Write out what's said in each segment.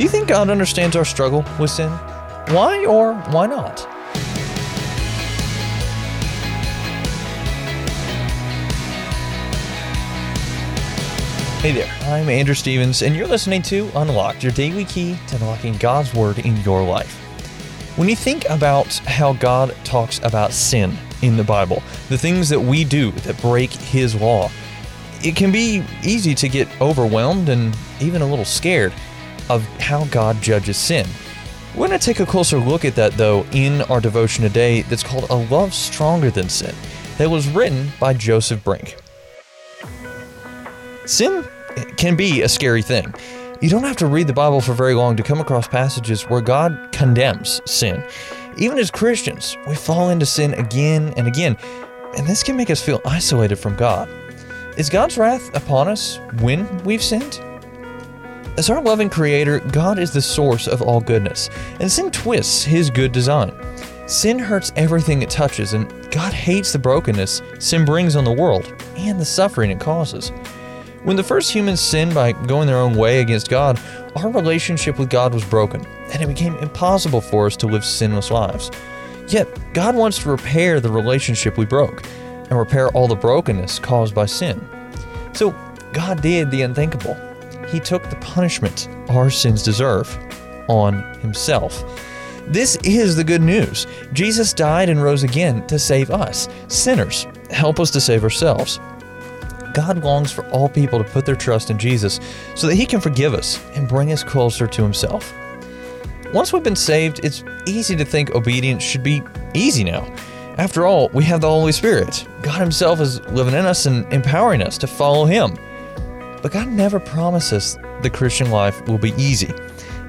Do you think God understands our struggle with sin? Why or why not? Hey there, I'm Andrew Stevens, and you're listening to Unlocked, your daily key to unlocking God's Word in your life. When you think about how God talks about sin in the Bible, the things that we do that break His law, it can be easy to get overwhelmed and even a little scared of how God judges sin. We're going to take a closer look at that, though, in our devotion today that's called A Love Stronger Than Sin, that was written by Joseph Brink. Sin can be a scary thing. You don't have to read the Bible for very long to come across passages where God condemns sin. Even as Christians, we fall into sin again and again, and this can make us feel isolated from God. Is God's wrath upon us when we've sinned? As our loving Creator, God is the source of all goodness, and sin twists His good design. Sin hurts everything it touches, and God hates the brokenness sin brings on the world and the suffering it causes. When the first humans sinned by going their own way against God, our relationship with God was broken, and it became impossible for us to live sinless lives. Yet, God wants to repair the relationship we broke and repair all the brokenness caused by sin. So, God did the unthinkable. He took the punishment our sins deserve on Himself. This is the good news. Jesus died and rose again to save us, sinners. Help us to save ourselves. God longs for all people to put their trust in Jesus so that He can forgive us and bring us closer to Himself. Once we've been saved, it's easy to think obedience should be easy now. After all, we have the Holy Spirit. God Himself is living in us and empowering us to follow Him. But God never promises the Christian life will be easy.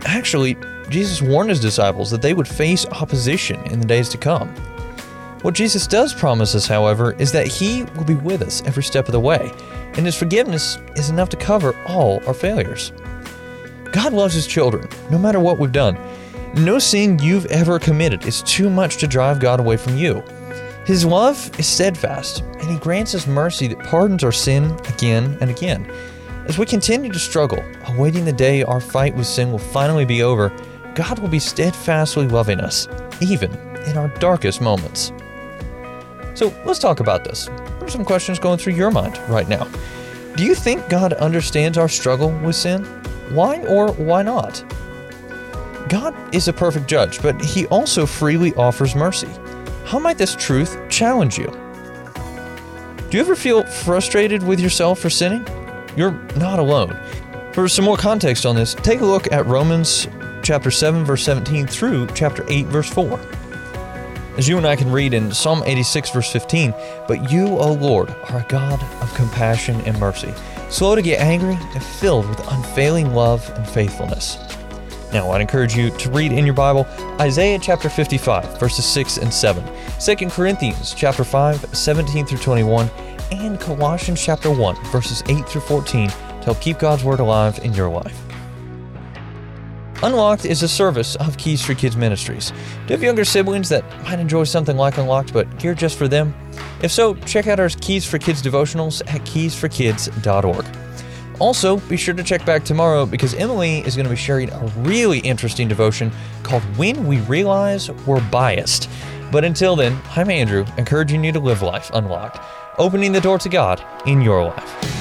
Actually, Jesus warned His disciples that they would face opposition in the days to come. What Jesus does promise us, however, is that He will be with us every step of the way, and His forgiveness is enough to cover all our failures. God loves His children, no matter what we've done. No sin you've ever committed is too much to drive God away from you. His love is steadfast, and He grants us mercy that pardons our sin again and again. As we continue to struggle, awaiting the day our fight with sin will finally be over, God will be steadfastly loving us, even in our darkest moments. So let's talk about this. What are some questions going through your mind right now? Do you think God understands our struggle with sin? Why or why not? God is a perfect judge, but He also freely offers mercy. How might this truth challenge you? Do you ever feel frustrated with yourself for sinning? You're not alone. For some more context on this, take a look at Romans chapter 7 verse 17 through chapter 8 verse 4. As you and I can read in Psalm 86, verse 15, But you, O Lord, are a God of compassion and mercy, slow to get angry and filled with unfailing love and faithfulness. Now, I'd encourage you to read in your Bible Isaiah chapter 55, verses 6 and 7, 2 Corinthians chapter 5, 17 through 21, and Colossians chapter 1, verses 8 through 14 to help keep God's Word alive in your life. Unlocked is a service of Keys for Kids Ministries. Do you have younger siblings that might enjoy something like Unlocked but geared just for them? If so, check out our Keys for Kids devotionals at keysforkids.org. Also, be sure to check back tomorrow because Emily is going to be sharing a really interesting devotion called When We Realize We're Biased. But until then, I'm Andrew, encouraging you to live life unlocked, opening the door to God in your life.